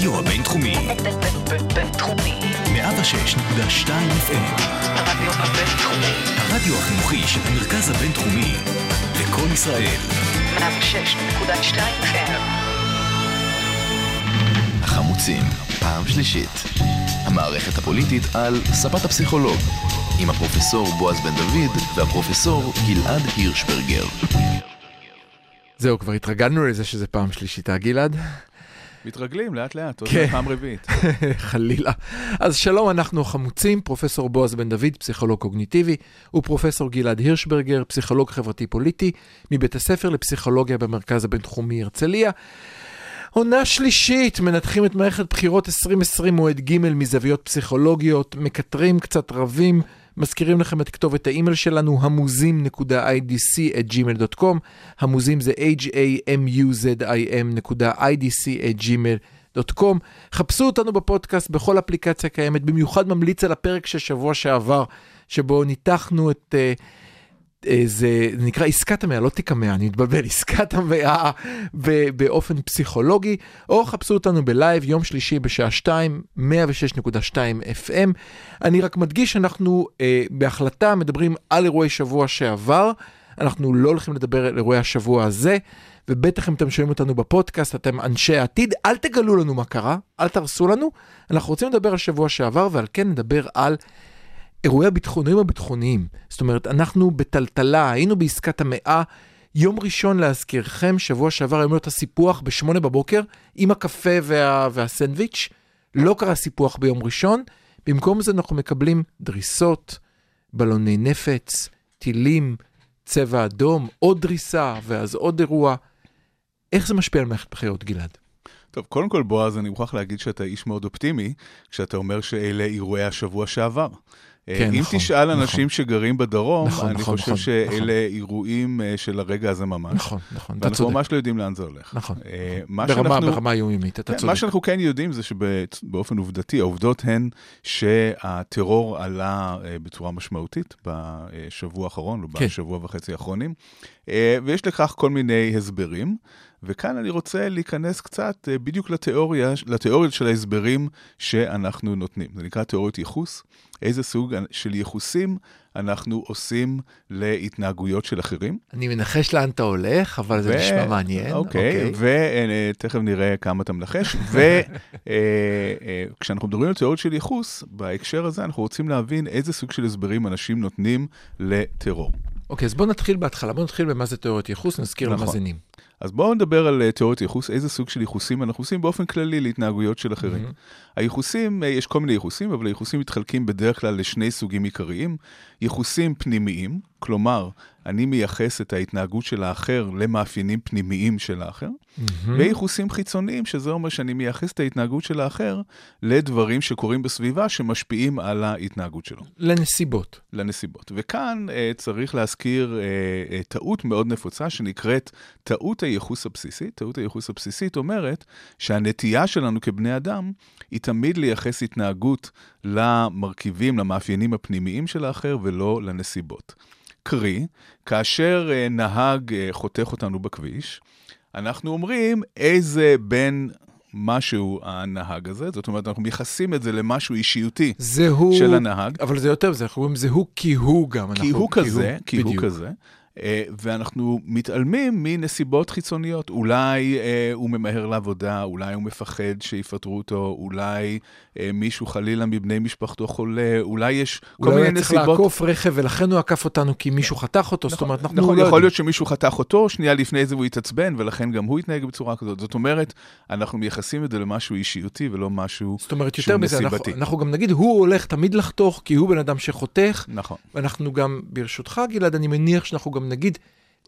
הרדיו הבינתחומי. בינתחומי. 106.2 FM. הרדיו הבינתחומי. הרדיו החינוכי של המרכז הבינתחומי. לקום ישראל. 106.2 FM. החמוצים, פעם שלישית. המערכת הפוליטית על ספת הפסיכולוג, עם הפרופסור בועז בן דוד והפרופסור גלעד הירשברגר. זהו, כבר התרגלנו לזה שזה פעם שלישית, אה גלעד? מתרגלים לאט לאט, עוד כן. פעם רביעית. חלילה. אז שלום, אנחנו חמוצים, פרופסור בועז בן דוד, פסיכולוג קוגניטיבי, ופרופסור גלעד הירשברגר, פסיכולוג חברתי-פוליטי, מבית הספר לפסיכולוגיה במרכז הבינתחומי הרצליה. עונה שלישית, מנתחים את מערכת בחירות 2020 מועד ג' מזוויות פסיכולוגיות, מקטרים קצת רבים, מזכירים לכם את כתובת האימייל שלנו, המוזים.idc@gmail.com, המוזים זה h-a-m-u-z-i-m.idc@gmail.com. חפשו אותנו בפודקאסט בכל אפליקציה קיימת, במיוחד ממליץ על הפרק של שבוע שעבר, שבו ניתחנו את... אה, זה נקרא עסקת המאה, לא תיק המאה, אני מתבלבל, עסקת המאה באופן פסיכולוגי, או חפשו אותנו בלייב יום שלישי בשעה 2, 106.2 FM. אני רק מדגיש שאנחנו אה, בהחלטה מדברים על אירועי שבוע שעבר, אנחנו לא הולכים לדבר על אירועי השבוע הזה, ובטח אם אתם שומעים אותנו בפודקאסט, אתם אנשי העתיד, אל תגלו לנו מה קרה, אל תרסו לנו, אנחנו רוצים לדבר על שבוע שעבר, ועל כן נדבר על אירועי הביטחוניים הביטחוניים. זאת אומרת, אנחנו בטלטלה, היינו בעסקת המאה. יום ראשון להזכירכם, שבוע שעבר היה להיות הסיפוח בשמונה בבוקר, עם הקפה וה... והסנדוויץ'. לא קרה סיפוח ביום ראשון, במקום זה אנחנו מקבלים דריסות, בלוני נפץ, טילים, צבע אדום, עוד דריסה, ואז עוד אירוע. איך זה משפיע על מערכת בחירות, גלעד? טוב, קודם כל, בועז, אני מוכרח להגיד שאתה איש מאוד אופטימי, כשאתה אומר שאלה אירועי השבוע שעבר. כן, אם נכון, תשאל נכון. אנשים שגרים בדרום, נכון, אני נכון, חושב נכון, שאלה נכון. אירועים אה, של הרגע הזה ממש. נכון, נכון, אתה ואנחנו צודק. ממש לא יודעים לאן זה הולך. נכון. אה, מה ברמה, שאנחנו- ברמה יומיומית, אתה כן, צודק. מה שאנחנו כן יודעים זה שבאופן עובדתי, העובדות הן שהטרור עלה אה, בצורה משמעותית בשבוע האחרון, או כן. בשבוע וחצי האחרונים, אה, ויש לכך כל מיני הסברים. וכאן אני רוצה להיכנס קצת אה, בדיוק לתיאוריה, לתיאוריות של ההסברים שאנחנו נותנים. זה נקרא תיאוריות ייחוס. איזה סוג של ייחוסים אנחנו עושים להתנהגויות של אחרים. אני מנחש לאן אתה הולך, אבל זה ו- נשמע מעניין. אוקיי, ותכף נראה כמה אתה מנחש. וכשאנחנו מדברים על תיאוריות של ייחוס, בהקשר הזה אנחנו רוצים להבין איזה סוג של הסברים אנשים נותנים לטרור. אוקיי, אז בוא נתחיל בהתחלה, בוא נתחיל במה זה תיאוריות ייחוס, נזכיר נכון. למאזינים. אז בואו נדבר על אה, תיאוריות ייחוס, איזה סוג של ייחוסים אנחנו עושים באופן כללי להתנהגויות של אחרים. הייחוסים, אה, יש כל מיני ייחוסים, אבל הייחוסים מתחלקים בדרך כלל לשני סוגים עיקריים. ייחוסים פנימיים, כלומר, אני מייחס את ההתנהגות של האחר למאפיינים פנימיים של האחר, וייחוסים חיצוניים, שזה אומר שאני מייחס את ההתנהגות של האחר לדברים שקורים בסביבה שמשפיעים על ההתנהגות שלו. לנסיבות. לנסיבות. וכאן uh, צריך להזכיר uh, uh, טעות מאוד נפוצה שנקראת טעות הייחוס הבסיסית. טעות הייחוס הבסיסית אומרת שהנטייה שלנו כבני אדם היא תמיד לייחס התנהגות למרכיבים, למאפיינים הפנימיים של האחר ולא לנסיבות. קרי, כאשר uh, נהג uh, חותך אותנו בכביש, אנחנו אומרים איזה בין משהו הנהג הזה, זאת אומרת, אנחנו מייחסים את זה למשהו אישיותי זה הוא... של הנהג. אבל זה יותר מזה, אנחנו אומרים זה הוא כי הוא גם. כי אנחנו- הוא כזה, כי הוא בדיוק. כזה. אה, ואנחנו מתעלמים מנסיבות חיצוניות. אולי אה, הוא ממהר לעבודה, אולי הוא מפחד שיפטרו אותו, אולי אה, מישהו חלילה מבני משפחתו חולה, אולי יש כל אולי הוא מיני היה צריך נסיבות. לעקוף רכב ולכן הוא עקף אותנו כי מישהו חתך אותו, זאת אומרת, אנחנו נכון, לא יכול יודעים. להיות שמישהו חתך אותו, שנייה לפני זה הוא התעצבן, ולכן גם הוא התנהג בצורה כזאת. זאת אומרת, אנחנו מייחסים את זה למשהו אישיותי ולא משהו זאת אומרת, יותר מזה, אנחנו-. אנחנו גם נגיד, הוא הולך תמיד לחתוך כי הוא בן אדם שחותך, נכון. ואנחנו גם, ברשותך גלעד, אני מניח שאנחנו גם נגיד,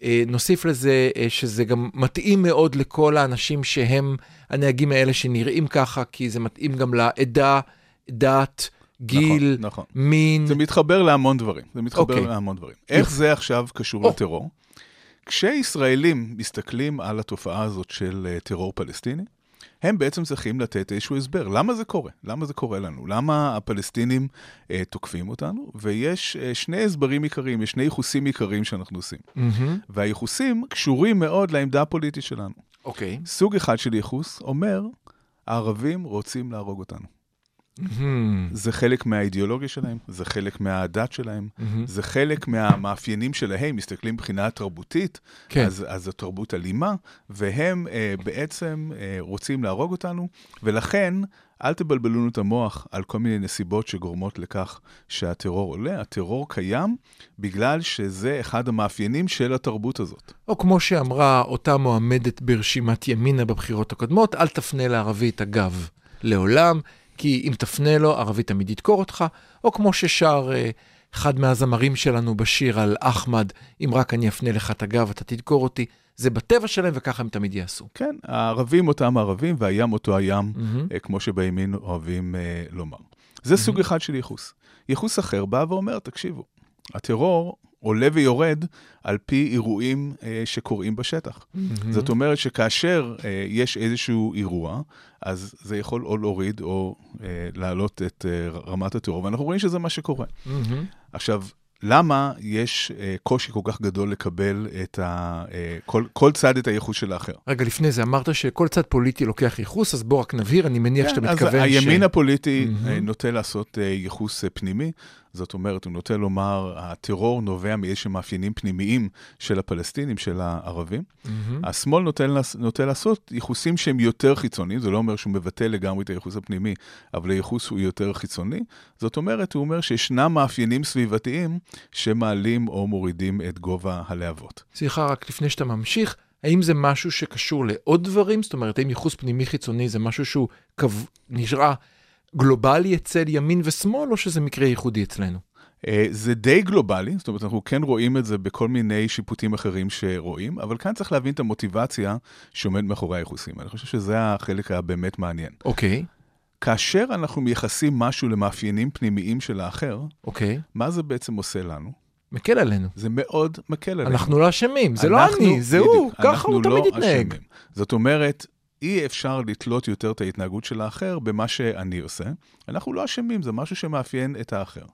אה, נוסיף לזה אה, שזה גם מתאים מאוד לכל האנשים שהם הנהגים האלה שנראים ככה, כי זה מתאים גם לעדה, דת, גיל, נכון, נכון. מין. זה מתחבר להמון דברים. זה מתחבר אוקיי. להמון דברים. איך זה עכשיו קשור או. לטרור? כשישראלים מסתכלים על התופעה הזאת של אה, טרור פלסטיני, הם בעצם צריכים לתת איזשהו הסבר. למה זה קורה? למה זה קורה לנו? למה הפלסטינים אה, תוקפים אותנו? ויש אה, שני הסברים עיקריים, יש שני ייחוסים עיקריים שאנחנו עושים. מהמם. והייחוסים קשורים מאוד לעמדה הפוליטית שלנו. אוקיי. סוג אחד של ייחוס אומר, הערבים רוצים להרוג אותנו. מהמם, זה חלק מהאידיאולוגיה שלהם, זה חלק מהדת שלהם, מהמם. זה חלק מהמאפיינים שלהם, מסתכלים מבחינה תרבותית, כן. אז, אז זו תרבות אלימה, והם אה, בעצם אה, רוצים להרוג אותנו, ולכן אל תבלבלו לנו את המוח על כל מיני נסיבות שגורמות לכך שהטרור עולה. הטרור קיים בגלל שזה אחד המאפיינים של התרבות הזאת. או כמו שאמרה אותה מועמדת ברשימת ימינה בבחירות הקודמות, אל תפנה לערבי את הגב לעולם, כי אם תפנה לו, ערבי תמיד ידקור אותך, או כמו ששר אה, אחד מהזמרים שלנו בשיר על אחמד, אם רק אני אפנה לך את הגב, אתה תדקור אותי. זה בטבע שלהם וככה הם תמיד יעשו. כן, הערבים אותם ערבים, והים אותו הים. אה, כמו שבימין אוהבים אה, לומר. זה סוג אחד של ייחוס. ייחוס אחר בא ואומר, תקשיבו, הטרור עולה ויורד על פי אירועים אה, שקורים בשטח. מהמם. זאת אומרת שכאשר אה, יש איזשהו אירוע, אז זה יכול או להוריד או אה, להעלות את אה, רמת הטרור, ואנחנו רואים שזה מה שקורה. מהמם. עכשיו, למה יש אה, קושי כל כך גדול לקבל את ה... אה, כל, כל צד את הייחוס של האחר? רגע, לפני זה אמרת שכל צד פוליטי לוקח ייחוס, אז בוא רק נבהיר, אני מניח שאתה כן, אז מתכוון הימין הפוליטי מהמם. אה, נוטה לעשות אה, ייחוס אה, פנימי, זאת אומרת, הוא נוטה לומר, הטרור נובע מאיזשהם מאפיינים פנימיים של הפלסטינים, של הערבים. מהמם. השמאל נוטה, נוטה לעשות ייחוסים שהם יותר חיצוניים, זה לא אומר שהוא מבטל לגמרי את הייחוס הפנימי, אבל הייחוס הוא יותר חיצוני. זאת אומרת, הוא אומר שישנם מאפיינים סביבתיים שמעלים או מורידים את גובה הלהבות. סליחה, רק לפני שאתה ממשיך, האם זה משהו שקשור לעוד דברים? זאת אומרת, האם ייחוס פנימי חיצוני זה משהו שהוא קו... נשאר גלובלי אצל ימין ושמאל, או שזה מקרה ייחודי אצלנו? אה, זה די גלובלי, זאת אומרת, אנחנו כן רואים את זה בכל מיני שיפוטים אחרים שרואים, אבל כאן צריך להבין את המוטיבציה שעומד מאחורי הייחוסים. אני חושב שזה החלק הבאמת מעניין. אוקיי, כאשר אנחנו מייחסים משהו למאפיינים פנימיים של האחר, אוקיי. מה זה בעצם עושה לנו? מקל עלינו. זה מאוד מקל עלינו. אנחנו לא אשמים, זה לא אנחנו- אני, זה בדיוק, הוא, ככה הוא לא תמיד יתנהג. אשמים. זאת אומרת, אי אפשר לתלות יותר את ההתנהגות של האחר במה שאני עושה. אנחנו לא אשמים, זה משהו שמאפיין את האחר.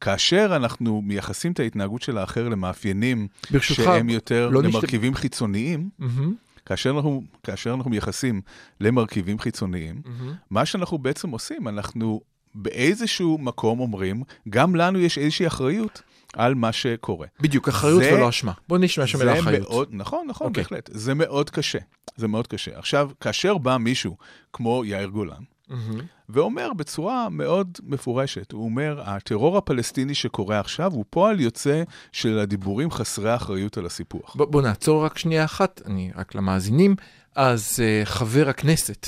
כאשר אנחנו מייחסים את ההתנהגות של האחר למאפיינים ברשותך, שהם יותר לא נשת- למרכיבים חיצוניים, מהמם, כאשר אנחנו, כאשר אנחנו מייחסים למרכיבים חיצוניים, מהמם. מה שאנחנו בעצם עושים, אנחנו באיזשהו מקום אומרים, גם לנו יש איזושהי אחריות על מה שקורה. בדיוק, אחריות זה- ולא אשמה. בוא נשמע שם זה אחריות. מאוד, נכון, נכון, אוקיי. בהחלט. זה מאוד קשה. זה מאוד קשה. עכשיו, כאשר בא מישהו כמו יאיר גולן, מהמם. ואומר בצורה מאוד מפורשת, הוא אומר, הטרור הפלסטיני שקורה עכשיו הוא פועל יוצא של הדיבורים חסרי האחריות על הסיפוח. בוא, בוא נעצור רק שנייה אחת, אני רק למאזינים. אז uh, חבר הכנסת,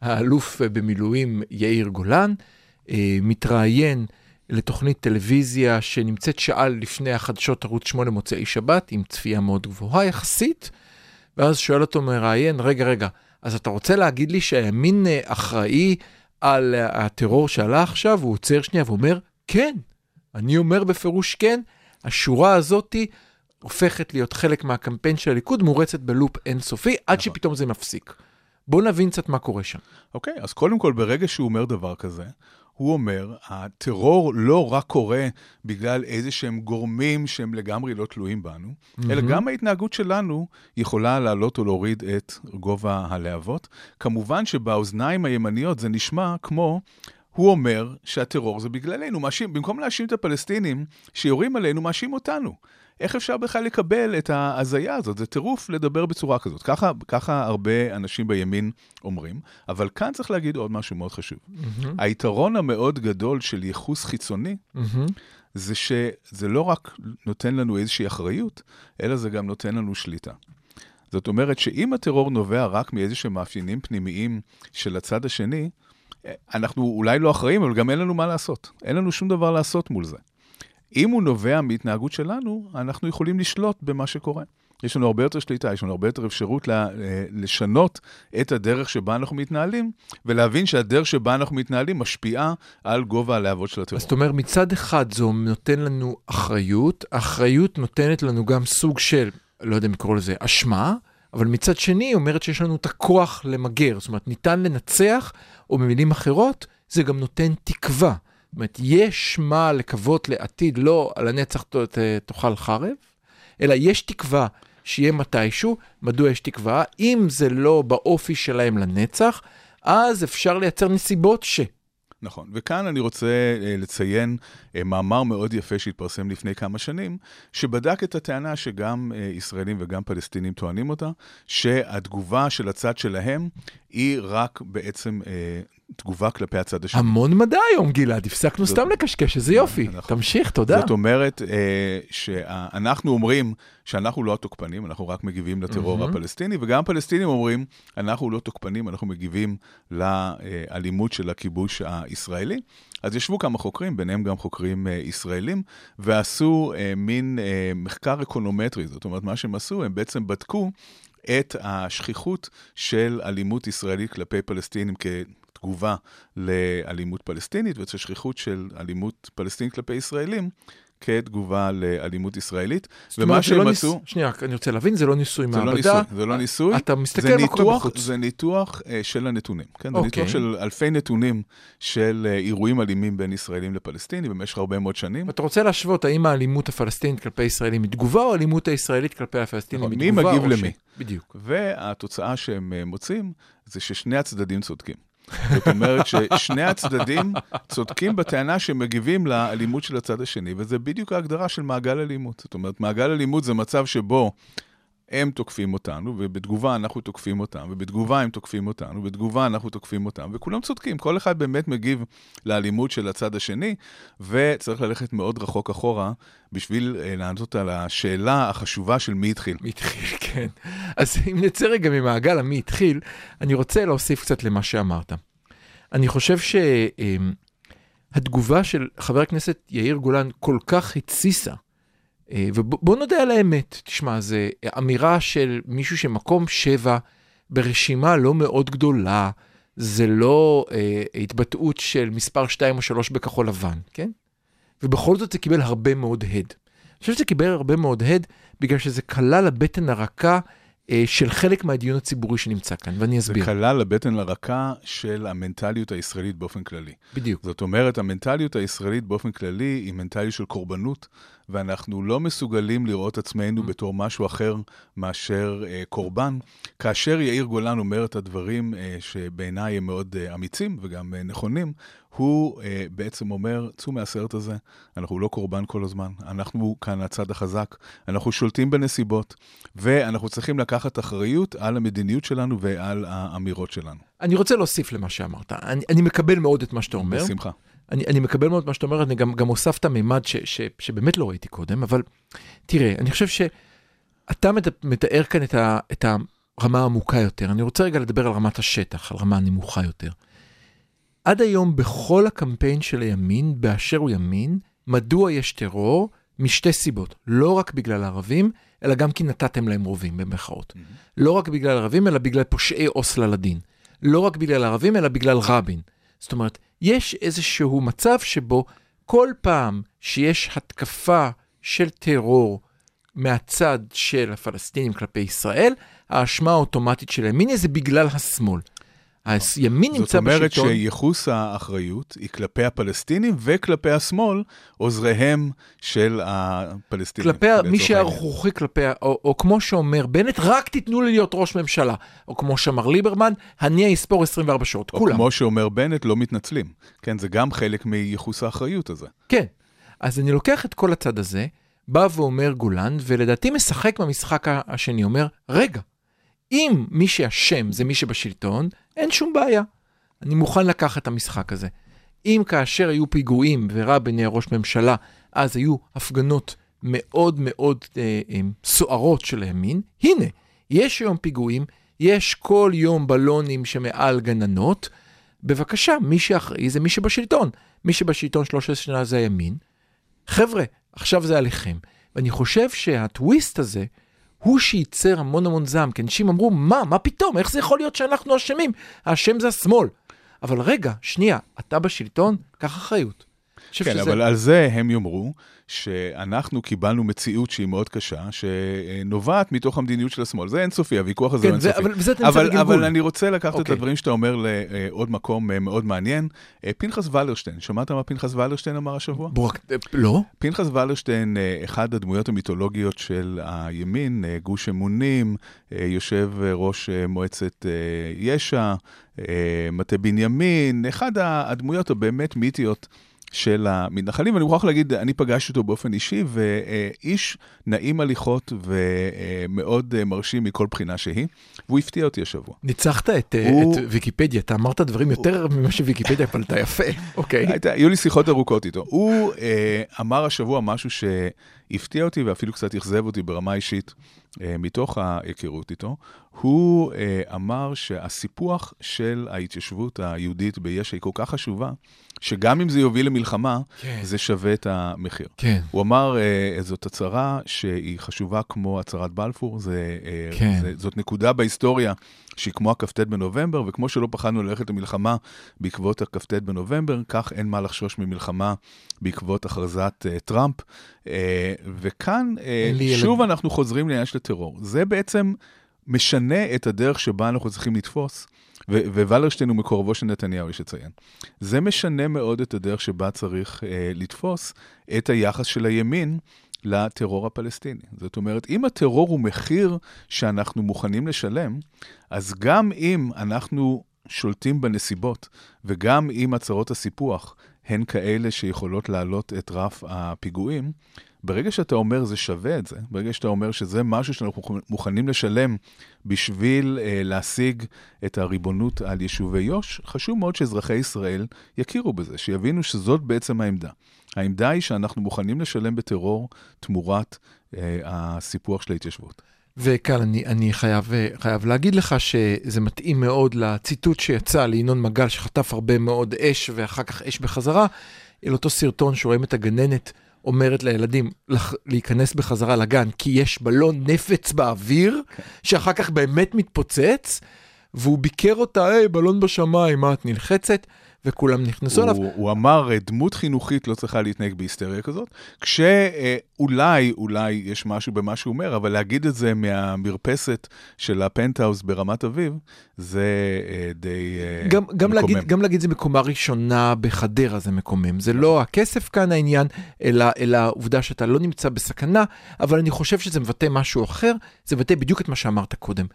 האלוף uh, במילואים יאיר גולן, uh, מתראיין לתוכנית טלוויזיה שנמצאת שעה לפני החדשות ערוץ 8 מוצאי שבת, עם צפייה מאוד גבוהה יחסית, ואז שואל אותו מראיין, רגע, רגע, אז אתה רוצה להגיד לי שהימין uh, אחראי על uh, הטרור שעלה עכשיו? הוא עוצר שנייה ואומר, כן. אני אומר בפירוש כן. השורה הזאתי הופכת להיות חלק מהקמפיין של הליכוד, מורצת בלופ אינסופי, עד נכון. שפתאום זה מפסיק. בואו נבין קצת מה קורה שם. אוקיי, אז קודם כל, ברגע שהוא אומר דבר כזה, הוא אומר, הטרור לא רק קורה בגלל איזה שהם גורמים שהם לגמרי לא תלויים בנו, אלא גם ההתנהגות שלנו יכולה להעלות או להוריד את גובה הלהבות. כמובן שבאוזניים הימניות זה נשמע כמו... הוא אומר שהטרור זה בגללנו, מאשים, במקום להאשים את הפלסטינים שיורים עלינו, מאשים אותנו. איך אפשר בכלל לקבל את ההזיה הזאת? זה טירוף לדבר בצורה כזאת. ככה, ככה הרבה אנשים בימין אומרים, אבל כאן צריך להגיד עוד משהו מאוד חשוב. היתרון המאוד גדול של ייחוס חיצוני, זה שזה לא רק נותן לנו איזושהי אחריות, אלא זה גם נותן לנו שליטה. זאת אומרת שאם הטרור נובע רק מאיזשהם מאפיינים פנימיים של הצד השני, אנחנו אולי לא אחראים, אבל גם אין לנו מה לעשות. אין לנו שום דבר לעשות מול זה. אם הוא נובע מהתנהגות שלנו, אנחנו יכולים לשלוט במה שקורה. יש לנו הרבה יותר שליטה, יש לנו הרבה יותר אפשרות לה, לשנות את הדרך שבה אנחנו מתנהלים, ולהבין שהדרך שבה אנחנו מתנהלים משפיעה על גובה הלהבות של הטרור. אז זאת אומרת, מצד אחד זה נותן לנו אחריות, האחריות נותנת לנו גם סוג של, לא יודע אם לקרוא לזה, אשמה, אבל מצד שני היא אומרת שיש לנו את הכוח למגר, זאת אומרת, ניתן לנצח, או במילים אחרות, זה גם נותן תקווה. זאת אומרת, יש מה לקוות לעתיד, לא על הנצח תאכל חרב, אלא יש תקווה שיהיה מתישהו. מדוע יש תקווה? אם זה לא באופי שלהם לנצח, אז אפשר לייצר נסיבות ש... נכון, וכאן אני רוצה אה, לציין אה, מאמר מאוד יפה שהתפרסם לפני כמה שנים, שבדק את הטענה שגם אה, ישראלים וגם פלסטינים טוענים אותה, שהתגובה של הצד שלהם היא רק בעצם אה, תגובה כלפי הצד השני. המון מדע היום, גלעד, הפסקנו זאת- סתם לקשקש, איזה יופי. נכון. תמשיך, תודה. זאת אומרת אה, שאנחנו אומרים שאנחנו לא התוקפנים, אנחנו רק מגיבים לטרור מהמם. הפלסטיני, וגם הפלסטינים אומרים, אנחנו לא תוקפנים, אנחנו מגיבים לאלימות של הכיבוש הישראלי. אז ישבו כמה חוקרים, ביניהם גם חוקרים אה, ישראלים, ועשו אה, מין אה, מחקר אקונומטרי, זאת אומרת, מה שהם עשו, הם בעצם בדקו את השכיחות של אלימות ישראלית כלפי פלסטינים כתגובה לאלימות פלסטינית, ואת השכיחות של אלימות פלסטינית כלפי ישראלים כתגובה לאלימות ישראלית. ומה זה שהם לא עשו... ניס- שנייה, אני רוצה להבין, זה לא ניסוי זה לא מעבדה. ניסוי, זה לא ניסוי. אתה מסתכל מה קורה בחוץ. זה ניתוח אה, של הנתונים, כן? זה אוקיי. ניתוח של אלפי נתונים של אה, אירועים אלימים בין ישראלים לפלסטינים במשך הרבה מאוד שנים. אתה רוצה להשוות האם האלימות הפלסטינית כלפי ישראלים היא תגובה, או האלימות הישראלית כלפי הפלסטינים נכון, היא מי תגובה? מגיב או ש- למי? בדיוק. והתוצאה שהם אה, מוצאים זה ששני הצדדים צודקים. זאת אומרת ששני הצדדים צודקים בטענה שהם מגיבים לאלימות של הצד השני, וזה בדיוק ההגדרה של מעגל אלימות. זאת אומרת, מעגל אלימות זה מצב שבו הם תוקפים אותנו, ובתגובה אנחנו תוקפים אותם, ובתגובה הם תוקפים אותנו, ובתגובה אנחנו תוקפים אותם, וכולם צודקים, כל אחד באמת מגיב לאלימות של הצד השני, וצריך ללכת מאוד רחוק אחורה בשביל אה, לענות על השאלה החשובה של מי התחיל. מי התחיל, כן. אז אם נצא רגע ממעגל המי התחיל, אני רוצה להוסיף קצת למה שאמרת. אני חושב שהתגובה של חבר הכנסת יאיר גולן כל כך התסיסה, אה, ובוא נודה על האמת, תשמע, זו אמירה של מישהו שמקום שבע ברשימה לא מאוד גדולה, זה לא אה, התבטאות של מספר 2 או 3 בכחול לבן, כן? ובכל זאת זה קיבל הרבה מאוד הד. אני חושב שזה קיבל הרבה מאוד הד בגלל שזה כלל הבטן הרכה אה, של חלק מהדיון הציבורי שנמצא כאן, ואני זה אסביר. כלל לבטן לרקה של המנטליות הישראלית באופן כללי. בדיוק. זאת אומרת, המנטליות הישראלית באופן כללי היא מנטליות של קורבנות, ואנחנו לא מסוגלים לראות עצמנו בתור משהו אחר מאשר אה, קורבן. כאשר יאיר גולן אומר את הדברים אה, שבעיניי הם מאוד אה, אמיצים וגם אה, נכונים, הוא אה, בעצם אומר, צאו מהסרט הזה, אנחנו לא קורבן כל הזמן, אנחנו כאן הצד החזק, אנחנו שולטים בנסיבות, ואנחנו צריכים לקחת אחריות על המדיניות שלנו ועל האמירות שלנו. אני רוצה להוסיף למה שאמרת. אני, אני מקבל מאוד את מה שאתה אומר. בשמחה. אני, אני מקבל מאוד מה שאתה אומר, אני גם, גם הוספת מימד ש, ש, שבאמת לא ראיתי קודם, אבל תראה, אני חושב שאתה מת- מתאר כאן את, ה, את הרמה העמוקה יותר. אני רוצה רגע לדבר על רמת השטח, על רמה הנמוכה יותר. עד היום בכל הקמפיין של הימין, באשר הוא ימין, מדוע יש טרור? משתי סיבות. לא רק בגלל הערבים, אלא גם כי נתתם להם רובים, במרכאות. לא רק בגלל ערבים, אלא בגלל פושעי אוסלה לדין. לא רק בגלל ערבים, אלא בגלל רבין. זאת אומרת, יש איזשהו מצב שבו כל פעם שיש התקפה של טרור מהצד של הפלסטינים כלפי ישראל, האשמה האוטומטית של הימין זה בגלל השמאל. הימין זאת נמצא אומרת בשלטון. שייחוס האחריות היא כלפי הפלסטינים וכלפי השמאל, עוזריהם של הפלסטינים. כלפי מי. שערכוכי כלפי, או, או כמו שאומר בנט, רק תיתנו לי להיות ראש ממשלה. או כמו שאמר ליברמן, אני אספור 24 שעות. או כולם. כמו שאומר בנט, לא מתנצלים. כן, זה גם חלק מייחוס האחריות הזה. כן. אז אני לוקח את כל הצד הזה, בא ואומר גולן, ולדעתי משחק במשחק השני, אומר, רגע, אם מי שאשם זה מי שבשלטון, אין שום בעיה. אני מוכן לקחת את המשחק הזה. אם כאשר היו פיגועים ורבין היה ראש ממשלה, אז היו הפגנות מאוד מאוד אה, אה, סוערות של הימין, הנה, יש היום פיגועים, יש כל יום בלונים שמעל גננות, בבקשה, מי שאחראי זה מי שבשלטון. מי שבשלטון 13 שנה זה הימין. חבר'ה, עכשיו זה עליכם. ואני חושב שהטוויסט הזה, הוא שייצר המון המון זעם, כי אנשים אמרו, מה, מה פתאום, איך זה יכול להיות שאנחנו אשמים? האשם זה השמאל. אבל רגע, שנייה, אתה בשלטון, קח אחריות. כן, שזה- אבל על זה הם יאמרו שאנחנו קיבלנו מציאות שהיא מאוד קשה, שנובעת מתוך המדיניות של השמאל. זה אינסופי, הוויכוח הזה הוא כן, זה- אינסופי. אבל נמצא אבל, בגלגול. אבל אני רוצה לקחת את אוקיי. הדברים שאתה אומר לעוד מקום אה, מאוד מעניין. אה, פנחס ולרשטיין, שמעת מה פנחס ולרשטיין אמר השבוע? בוא, רק- אה, לא? פנחס ולרשטיין, אחד הדמויות המיתולוגיות של הימין, גוש אמונים, יושב ראש מועצת יש"ע, מטה בנימין, אחד הדמויות הבאמת מיתיות. של המתנחלים, ואני מוכרח להגיד, אני פגשתי אותו באופן אישי, ואיש נעים הליכות ומאוד מרשים מכל בחינה שהיא, והוא הפתיע אותי השבוע. ניצחת את, הוא- את ויקיפדיה, אתה אמרת דברים יותר ממה שוויקיפדיה פלטה יפה, אוקיי. הייתה, היו לי שיחות ארוכות איתו. הוא אה, אמר השבוע משהו שהפתיע אותי ואפילו קצת אכזב אותי ברמה אישית אה, מתוך ההיכרות איתו. הוא אה, אמר שהסיפוח של ההתיישבות היהודית ביש"ע היא כל כך חשובה, שגם אם זה יוביל למלחמה, כן. זה שווה את המחיר. כן. הוא אמר, אה, זאת הצהרה שהיא חשובה כמו הצהרת בלפור, זה, אה, כן. זה, זאת נקודה בהיסטוריה שהיא כמו הכ"ט בנובמבר, וכמו שלא פחדנו ללכת למלחמה בעקבות הכ"ט בנובמבר, כך אין מה לחשוש ממלחמה בעקבות הכרזת אה, טראמפ. אה, וכאן, אין לי ילד- שוב אנחנו חוזרים לעניין של הטרור. זה בעצם משנה את הדרך שבה אנחנו צריכים לתפוס. ו- וולרשטיין הוא מקורבו של נתניהו, יש לציין. זה משנה מאוד את הדרך שבה צריך אה, לתפוס את היחס של הימין לטרור הפלסטיני. זאת אומרת, אם הטרור הוא מחיר שאנחנו מוכנים לשלם, אז גם אם אנחנו שולטים בנסיבות, וגם אם הצהרות הסיפוח הן כאלה שיכולות להעלות את רף הפיגועים, ברגע שאתה אומר זה שווה את זה, ברגע שאתה אומר שזה משהו שאנחנו מוכנים לשלם בשביל אה, להשיג את הריבונות על יישובי יו"ש, חשוב מאוד שאזרחי ישראל יכירו בזה, שיבינו שזאת בעצם העמדה. העמדה היא שאנחנו מוכנים לשלם בטרור תמורת אה, הסיפוח של ההתיישבות. וכאן אני, אני חייב, חייב להגיד לך שזה מתאים מאוד לציטוט שיצא לינון מגל שחטף הרבה מאוד אש ואחר כך אש בחזרה, אל אותו סרטון שרואים את הגננת אומרת לילדים לח, להיכנס בחזרה לגן כי יש בלון נפץ באוויר okay. שאחר כך באמת מתפוצץ והוא ביקר אותה, היי, בלון בשמיים, מה את נלחצת? הוא, הוא אמר, "אה, דמות חינוכית לא צריכה להתנהג בהיסטריה כזאת, כשאולי, אולי יש משהו במה שהוא אומר, אבל להגיד את זה מהמרפסת של הפנטהאוז ברמת אביב, זה אה, די אה, גם, גם, מקומם. להגיד, גם להגיד זה מקומה ראשונה בחדרה זה מקומם. זה לא הכסף כאן העניין, אלא, אלא העובדה שאתה לא נמצא בסכנה, אבל אני חושב שזה מבטא משהו אחר, זה מבטא בדיוק את מה שאמרת קודם.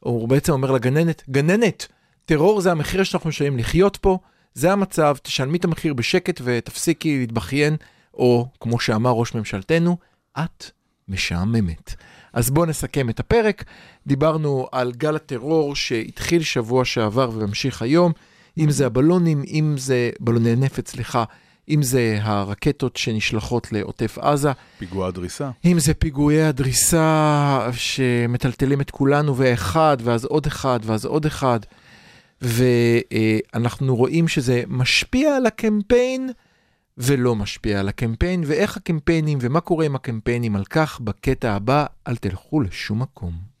הוא בעצם אומר לגננת, גננת, טרור זה המחיר שאנחנו משלמים לחיות פה, זה המצב, תשלמי את המחיר בשקט ותפסיקי להתבכיין, או כמו שאמר ראש ממשלתנו, את משעממת. אז בואו נסכם את הפרק. דיברנו על גל הטרור שהתחיל שבוע שעבר וממשיך היום, אם זה הבלונים, אם זה בלוני נפץ, סליחה, אם זה הרקטות שנשלחות לעוטף עזה, פיגוע הדריסה. אם זה פיגועי הדריסה שמטלטלים את כולנו, ואחד, ואז עוד אחד, ואז עוד אחד. ואנחנו רואים שזה משפיע על הקמפיין ולא משפיע על הקמפיין, ואיך הקמפיינים ומה קורה עם הקמפיינים על כך בקטע הבא, אל תלכו לשום מקום.